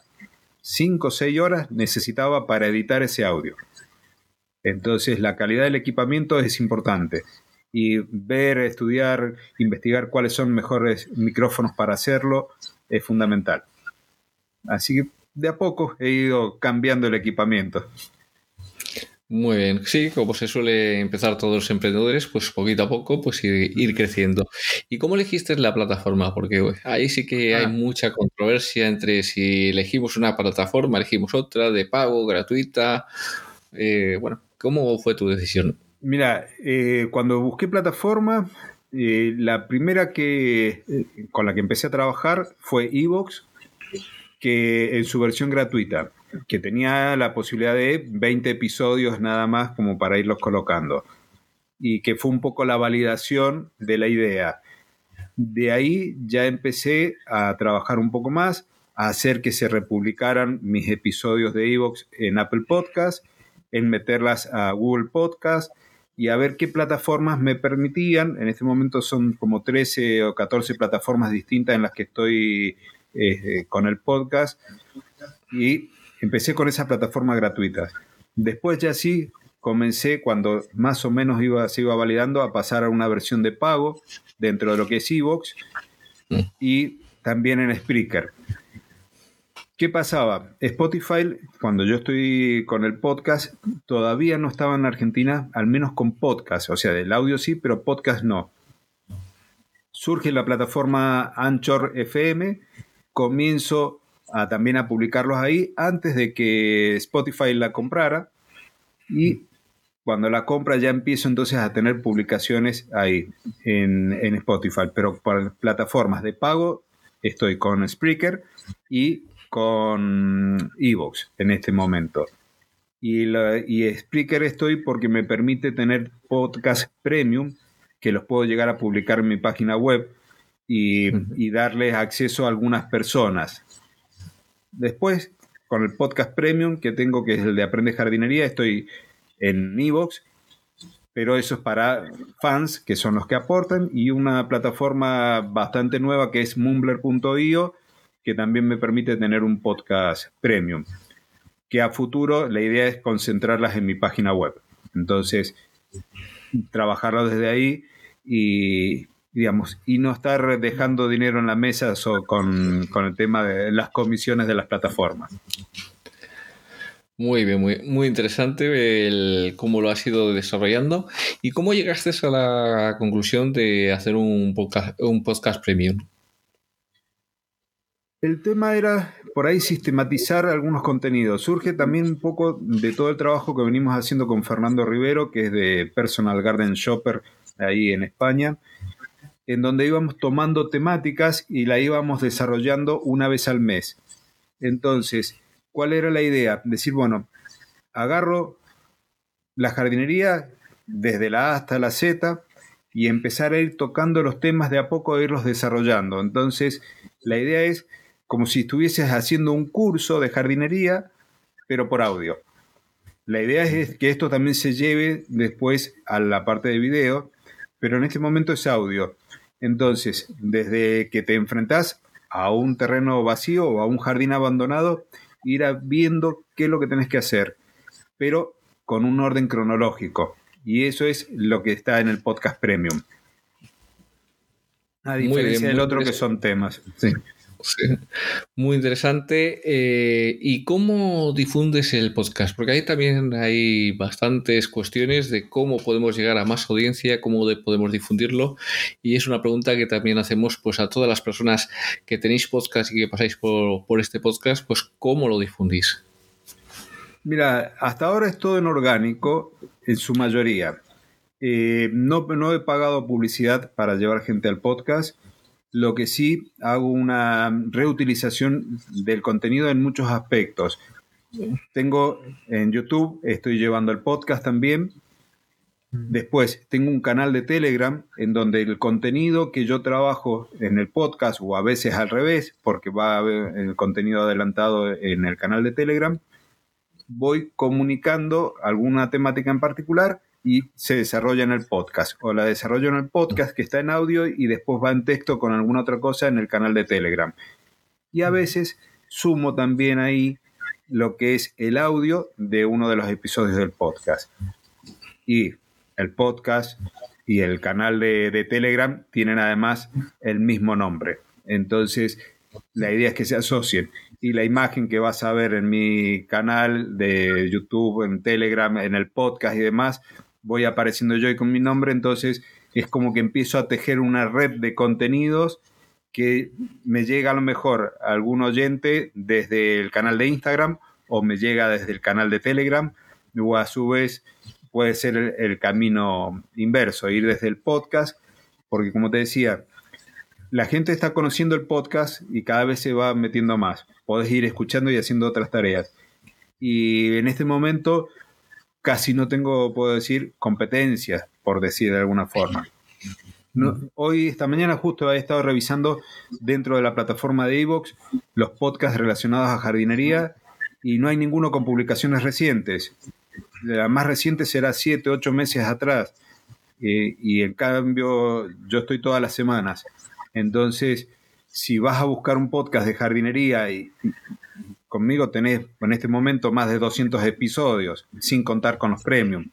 5 o 6 horas necesitaba para editar ese audio. Entonces, la calidad del equipamiento es importante. Y ver, estudiar, investigar cuáles son mejores micrófonos para hacerlo es fundamental. Así que de a poco he ido cambiando el equipamiento.
Muy bien, sí, como se suele empezar todos los emprendedores, pues poquito a poco, pues ir, creciendo. ¿Y cómo elegiste la plataforma? Porque ahí sí que hay ah. mucha controversia entre si elegimos una plataforma, elegimos otra de pago, gratuita. Eh, bueno, ¿Cómo fue tu decisión?
Mira, eh, cuando busqué plataforma, eh, la primera que eh, con la que empecé a trabajar fue Evox, que en su versión gratuita, que tenía la posibilidad de 20 episodios nada más como para irlos colocando. Y que fue un poco la validación de la idea. De ahí ya empecé a trabajar un poco más, a hacer que se republicaran mis episodios de Evox en Apple Podcast en meterlas a Google Podcast y a ver qué plataformas me permitían. En este momento son como 13 o 14 plataformas distintas en las que estoy eh, con el podcast y empecé con esas plataformas gratuitas. Después ya sí comencé cuando más o menos iba, se iba validando a pasar a una versión de pago dentro de lo que es Evox mm. y también en Spreaker. ¿Qué pasaba? Spotify, cuando yo estoy con el podcast, todavía no estaba en Argentina, al menos con podcast. O sea, del audio sí, pero podcast no. Surge la plataforma Anchor FM, comienzo también a publicarlos ahí antes de que Spotify la comprara. Y cuando la compra ya empiezo entonces a tener publicaciones ahí en, en Spotify. Pero para plataformas de pago estoy con Spreaker y con Evox en este momento. Y, la, y Spreaker estoy porque me permite tener podcast premium que los puedo llegar a publicar en mi página web y, y darles acceso a algunas personas. Después, con el podcast premium que tengo, que es el de Aprende Jardinería, estoy en Evox, pero eso es para fans, que son los que aportan, y una plataforma bastante nueva que es mumbler.io, que también me permite tener un podcast premium, que a futuro la idea es concentrarlas en mi página web. Entonces, trabajarlo desde ahí y, digamos, y no estar dejando dinero en la mesa con, con el tema de las comisiones de las plataformas.
Muy bien, muy, muy interesante el, cómo lo has ido desarrollando y cómo llegaste a la conclusión de hacer un podcast, un podcast premium.
El tema era por ahí sistematizar algunos contenidos. Surge también un poco de todo el trabajo que venimos haciendo con Fernando Rivero, que es de Personal Garden Shopper ahí en España, en donde íbamos tomando temáticas y la íbamos desarrollando una vez al mes. Entonces, ¿cuál era la idea? Decir, bueno, agarro la jardinería desde la A hasta la Z y empezar a ir tocando los temas de a poco, a irlos desarrollando. Entonces, la idea es como si estuvieses haciendo un curso de jardinería, pero por audio. La idea es que esto también se lleve después a la parte de video, pero en este momento es audio. Entonces, desde que te enfrentás a un terreno vacío o a un jardín abandonado, ir viendo qué es lo que tenés que hacer, pero con un orden cronológico. Y eso es lo que está en el podcast premium. A diferencia del otro que son temas. Sí.
Muy interesante. Eh, ¿Y cómo difundes el podcast? Porque ahí también hay bastantes cuestiones de cómo podemos llegar a más audiencia, cómo podemos difundirlo. Y es una pregunta que también hacemos pues, a todas las personas que tenéis podcast y que pasáis por, por este podcast, pues cómo lo difundís.
Mira, hasta ahora es todo en orgánico, en su mayoría. Eh, no, no he pagado publicidad para llevar gente al podcast lo que sí hago una reutilización del contenido en muchos aspectos. Tengo en YouTube, estoy llevando el podcast también. Después tengo un canal de Telegram en donde el contenido que yo trabajo en el podcast o a veces al revés, porque va a haber el contenido adelantado en el canal de Telegram, voy comunicando alguna temática en particular y se desarrolla en el podcast. O la desarrollo en el podcast que está en audio y después va en texto con alguna otra cosa en el canal de Telegram. Y a veces sumo también ahí lo que es el audio de uno de los episodios del podcast. Y el podcast y el canal de, de Telegram tienen además el mismo nombre. Entonces, la idea es que se asocien. Y la imagen que vas a ver en mi canal de YouTube, en Telegram, en el podcast y demás, voy apareciendo yo y con mi nombre, entonces es como que empiezo a tejer una red de contenidos que me llega a lo mejor a algún oyente desde el canal de Instagram o me llega desde el canal de Telegram o a su vez puede ser el, el camino inverso, ir desde el podcast, porque como te decía, la gente está conociendo el podcast y cada vez se va metiendo más. Podés ir escuchando y haciendo otras tareas. Y en este momento casi no tengo, puedo decir, competencias, por decir de alguna forma. hoy, esta mañana, justo he estado revisando dentro de la plataforma de Evox los podcasts relacionados a jardinería y no hay ninguno con publicaciones recientes. La más reciente será 7, 8 meses atrás. Eh, y en cambio, yo estoy todas las semanas. Entonces, si vas a buscar un podcast de jardinería y, conmigo tenés en este momento más de 200 episodios, sin contar con los premium.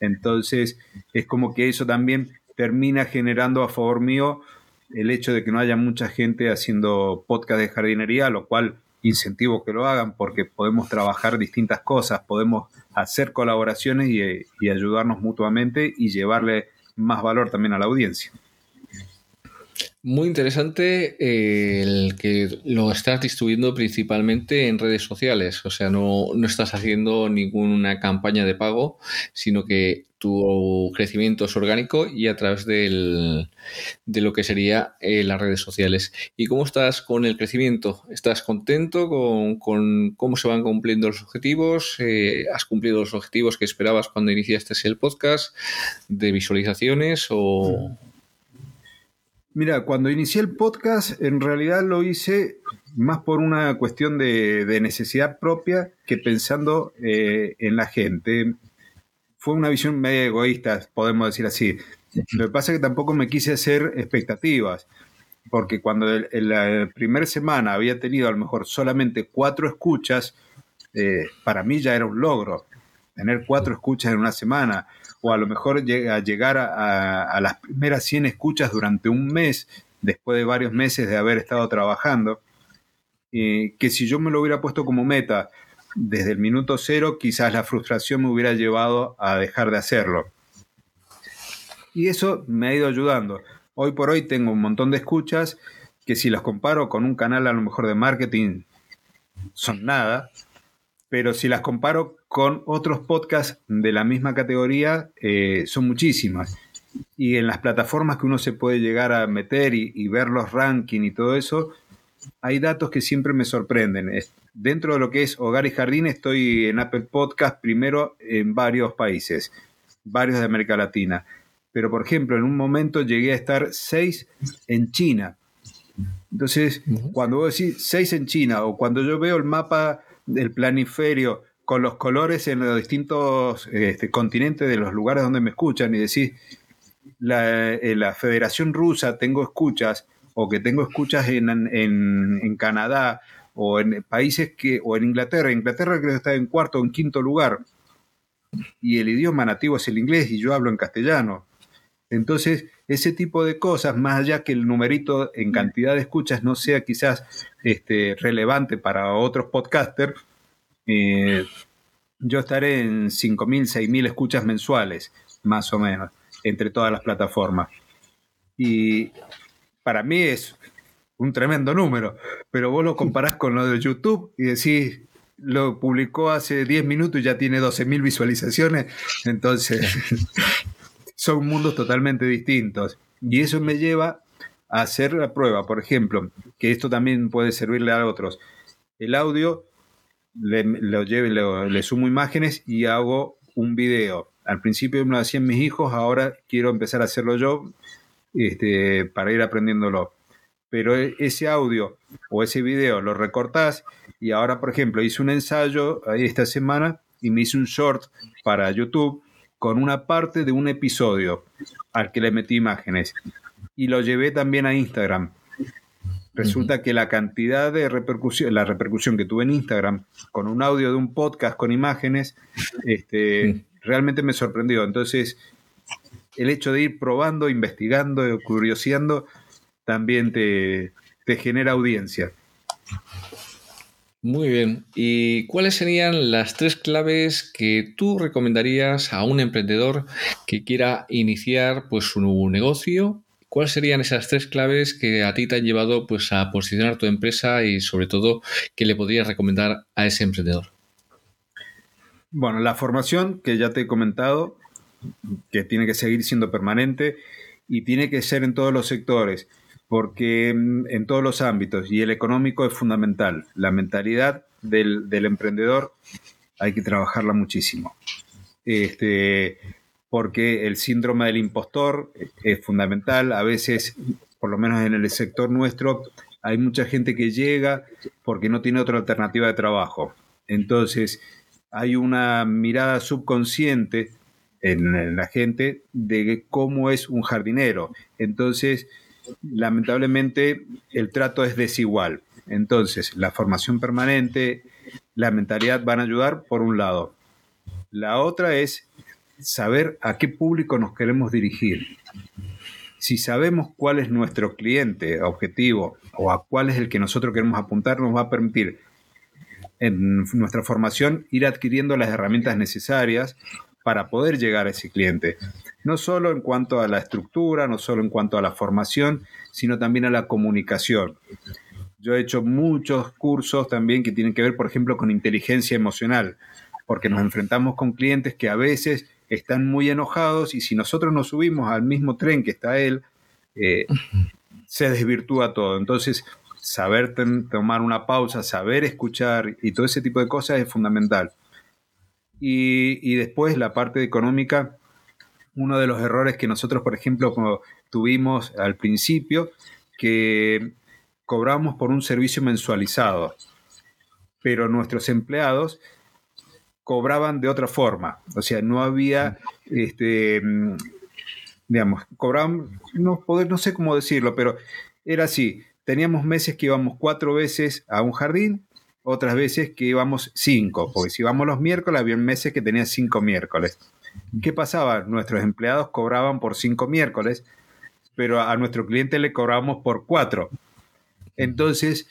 Entonces, es como que eso también termina generando a favor mío el hecho de que no haya mucha gente haciendo podcast de jardinería, lo cual incentivo que lo hagan porque podemos trabajar distintas cosas, podemos hacer colaboraciones y, y ayudarnos mutuamente y llevarle más valor también a la audiencia.
Muy interesante eh, el que lo estás distribuyendo principalmente en redes sociales, o sea, no, estás haciendo ninguna campaña de pago, sino que tu crecimiento es orgánico y a través de lo que sería eh, las redes sociales. ¿Y cómo estás con el crecimiento? ¿Estás contento con, cómo se van cumpliendo los objetivos? Eh, ¿Has cumplido los objetivos que esperabas cuando iniciaste el podcast de visualizaciones o...
Mira, cuando inicié el podcast, en realidad lo hice más por una cuestión de, necesidad propia que pensando eh, en la gente. Fue una visión media egoísta, podemos decir así. Lo que pasa es que tampoco me quise hacer expectativas, porque cuando en la primera semana había tenido a lo mejor solamente cuatro escuchas, eh, para mí ya era un logro. Tener cuatro escuchas en una semana, o a lo mejor a llegar a, las primeras 100 escuchas durante un mes, después de varios meses de haber estado trabajando, eh, que si yo me lo hubiera puesto como meta desde el minuto cero, quizás la frustración me hubiera llevado a dejar de hacerlo. Y eso me ha ido ayudando. Hoy por hoy tengo un montón de escuchas que si las comparo con un canal a lo mejor de marketing son nada, pero si las comparo con otros podcasts de la misma categoría, eh, son muchísimas. Y en las plataformas que uno se puede llegar a meter y, ver los rankings y todo eso, hay datos que siempre me sorprenden. dentro de lo que es hogar y jardín, estoy en Apple Podcast primero en varios países, varios de América Latina. Pero, por ejemplo, en un momento llegué a estar seis en China. Entonces, cuando vos decís seis en China o cuando yo veo el mapa del planiferio con los colores en los distintos este, continentes de los lugares donde me escuchan y decís, la, la Federación Rusa tengo escuchas o que tengo escuchas en, en, en, Canadá o en países que, o en Inglaterra, Inglaterra creo que está en cuarto o en quinto lugar, y el idioma nativo es el inglés y yo hablo en castellano. Entonces, ese tipo de cosas, más allá que el numerito en cantidad de escuchas no sea quizás este, relevante para otros podcasters, eh, yo estaré en 5.000, 6.000 escuchas mensuales, más o menos, entre todas las plataformas. Y para mí es un tremendo número, pero vos lo comparás con lo de YouTube y decís, lo publicó hace 10 minutos y ya tiene 12.000 visualizaciones, entonces son mundos totalmente distintos. Y eso me lleva a hacer la prueba, por ejemplo, que esto también puede servirle a otros. El audio le, lo le, sumo imágenes y hago un video. Al principio me lo hacían mis hijos, ahora quiero empezar a hacerlo yo este, para ir aprendiéndolo. Pero e, ese audio o ese video lo recortás y ahora, por ejemplo, hice un ensayo esta semana y me hice un short para YouTube con una parte de un episodio al que le metí imágenes y lo llevé también a Instagram. Resulta que la cantidad de repercusión, la repercusión que tuve en Instagram con un audio de un podcast con imágenes, este, realmente me sorprendió. Entonces, el hecho de ir probando, investigando, curioseando, también te, te genera audiencia.
Muy bien. ¿Y cuáles serían las tres claves que tú recomendarías a un emprendedor que quiera iniciar pues, su negocio? ¿Cuáles serían esas tres claves que a ti te han llevado pues, a posicionar tu empresa y sobre todo que le podrías recomendar a ese emprendedor?
Bueno, la formación que ya te he comentado, que tiene que seguir siendo permanente y tiene que ser en todos los sectores porque mm, en todos los ámbitos y el económico es fundamental. La mentalidad del, emprendedor hay que trabajarla muchísimo. Este, porque el síndrome del impostor es fundamental. A veces, por lo menos en el sector nuestro, hay mucha gente que llega porque no tiene otra alternativa de trabajo. Entonces, hay una mirada subconsciente en, en la gente de cómo es un jardinero. Entonces, lamentablemente el trato es desigual. Entonces, la formación permanente, la mentalidad van a ayudar por un lado. La otra es saber a qué público nos queremos dirigir. Si sabemos cuál es nuestro cliente objetivo o a cuál es el que nosotros queremos apuntar, nos va a permitir en nuestra formación ir adquiriendo las herramientas necesarias para poder llegar a ese cliente no solo en cuanto a la estructura, no solo en cuanto a la formación, sino también a la comunicación. Yo he hecho muchos cursos también que tienen que ver, por ejemplo, con inteligencia emocional, porque nos enfrentamos con clientes que a veces están muy enojados y si nosotros nos subimos al mismo tren que está él, eh, se desvirtúa todo. Entonces, saber tomar una pausa, saber escuchar y todo ese tipo de cosas es fundamental. Y, después la parte económica, uno de los errores que nosotros, por ejemplo, tuvimos al principio, que cobramos por un servicio mensualizado, pero nuestros empleados cobraban de otra forma, o sea, no había, este, digamos, cobraban, no, poder, no sé cómo decirlo, pero era así, teníamos meses que íbamos cuatro veces a un jardín, otras veces que íbamos cinco, porque si íbamos los miércoles, había meses que tenía cinco miércoles. ¿Qué pasaba? Nuestros empleados cobraban por cinco miércoles, pero a nuestro cliente le cobrábamos por cuatro. Entonces,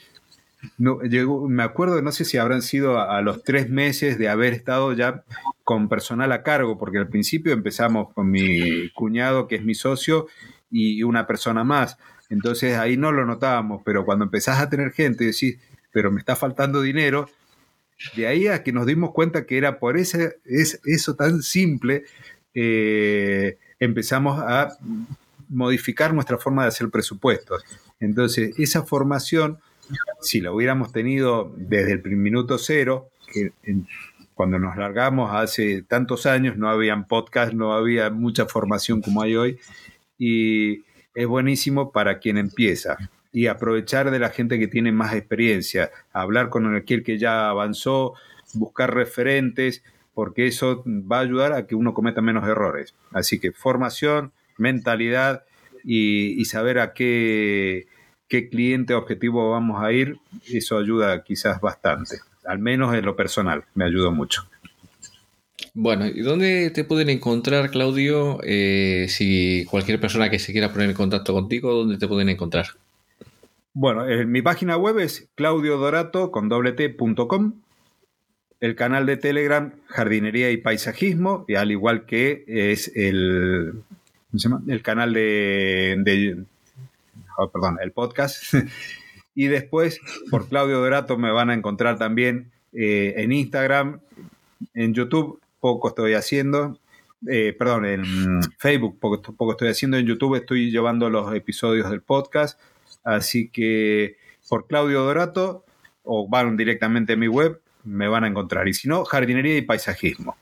no, llegó, me acuerdo, no sé si habrán sido a, los tres meses de haber estado ya con personal a cargo, porque al principio empezamos con mi cuñado, que es mi socio, y una persona más. Entonces ahí no lo notábamos, pero cuando empezás a tener gente y decís, pero me está faltando dinero, de ahí a que nos dimos cuenta que era por ese, es, eso tan simple, eh, empezamos a modificar nuestra forma de hacer presupuestos. Entonces, esa formación, si la hubiéramos tenido desde el minuto cero, que cuando nos largamos hace tantos años no habían podcast, no había mucha formación como hay hoy, y es buenísimo para quien empieza y aprovechar de la gente que tiene más experiencia, hablar con aquel que ya avanzó, buscar referentes, porque eso va a ayudar a que uno cometa menos errores. Así que formación, mentalidad y, saber a qué, cliente objetivo vamos a ir, eso ayuda quizás bastante. Al menos en lo personal, me ayudó mucho.
Bueno, ¿y dónde te pueden encontrar, Claudio, eh, si cualquier persona que se quiera poner en contacto contigo, dónde te pueden encontrar?
Bueno, mi página web es claudiodorato con El canal de Telegram, Jardinería y Paisajismo, y al igual que es el, el canal de, oh, perdón, el podcast. y después, por Claudio Dorato me van a encontrar también eh, en Instagram, en YouTube, poco estoy haciendo. Eh, perdón, en Facebook, poco estoy haciendo. En YouTube estoy llevando los episodios del podcast. Así que por Claudio Dorato o van directamente a mi web, me van a encontrar. Y si no, jardinería y paisajismo.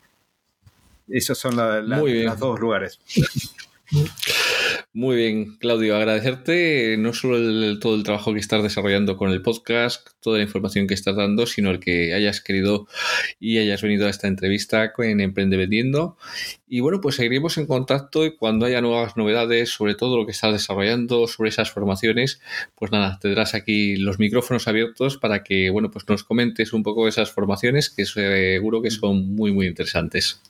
Esos son los dos lugares.
Muy bien, Claudio, agradecerte no solo todo el trabajo que estás desarrollando con el podcast, toda la información que estás dando, sino el que hayas querido y hayas venido a esta entrevista en Emprende Vendiendo. Y bueno, pues seguiremos en contacto y cuando haya nuevas novedades sobre todo lo que estás desarrollando, sobre esas formaciones, pues nada, tendrás aquí los micrófonos abiertos para que, bueno, pues nos comentes un poco esas formaciones que seguro que son muy, muy interesantes.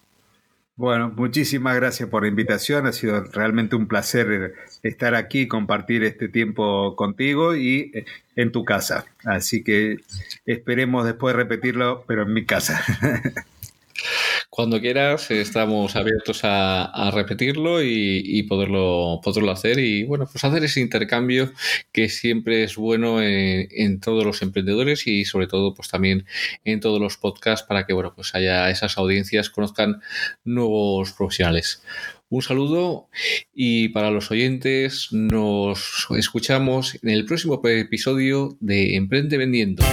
Bueno, muchísimas gracias por la invitación. Ha sido realmente un placer estar aquí, compartir este tiempo contigo y eh, en tu casa. Así que esperemos después repetirlo, pero en mi casa.
Cuando quieras, estamos abiertos a, repetirlo y, poderlo, poderlo hacer y bueno, pues hacer ese intercambio que siempre es bueno en, todos los emprendedores y sobre todo pues también en todos los podcasts para que bueno, pues haya esas audiencias conozcan nuevos profesionales. Un saludo y para los oyentes nos escuchamos en el próximo episodio de Emprende Vendiendo.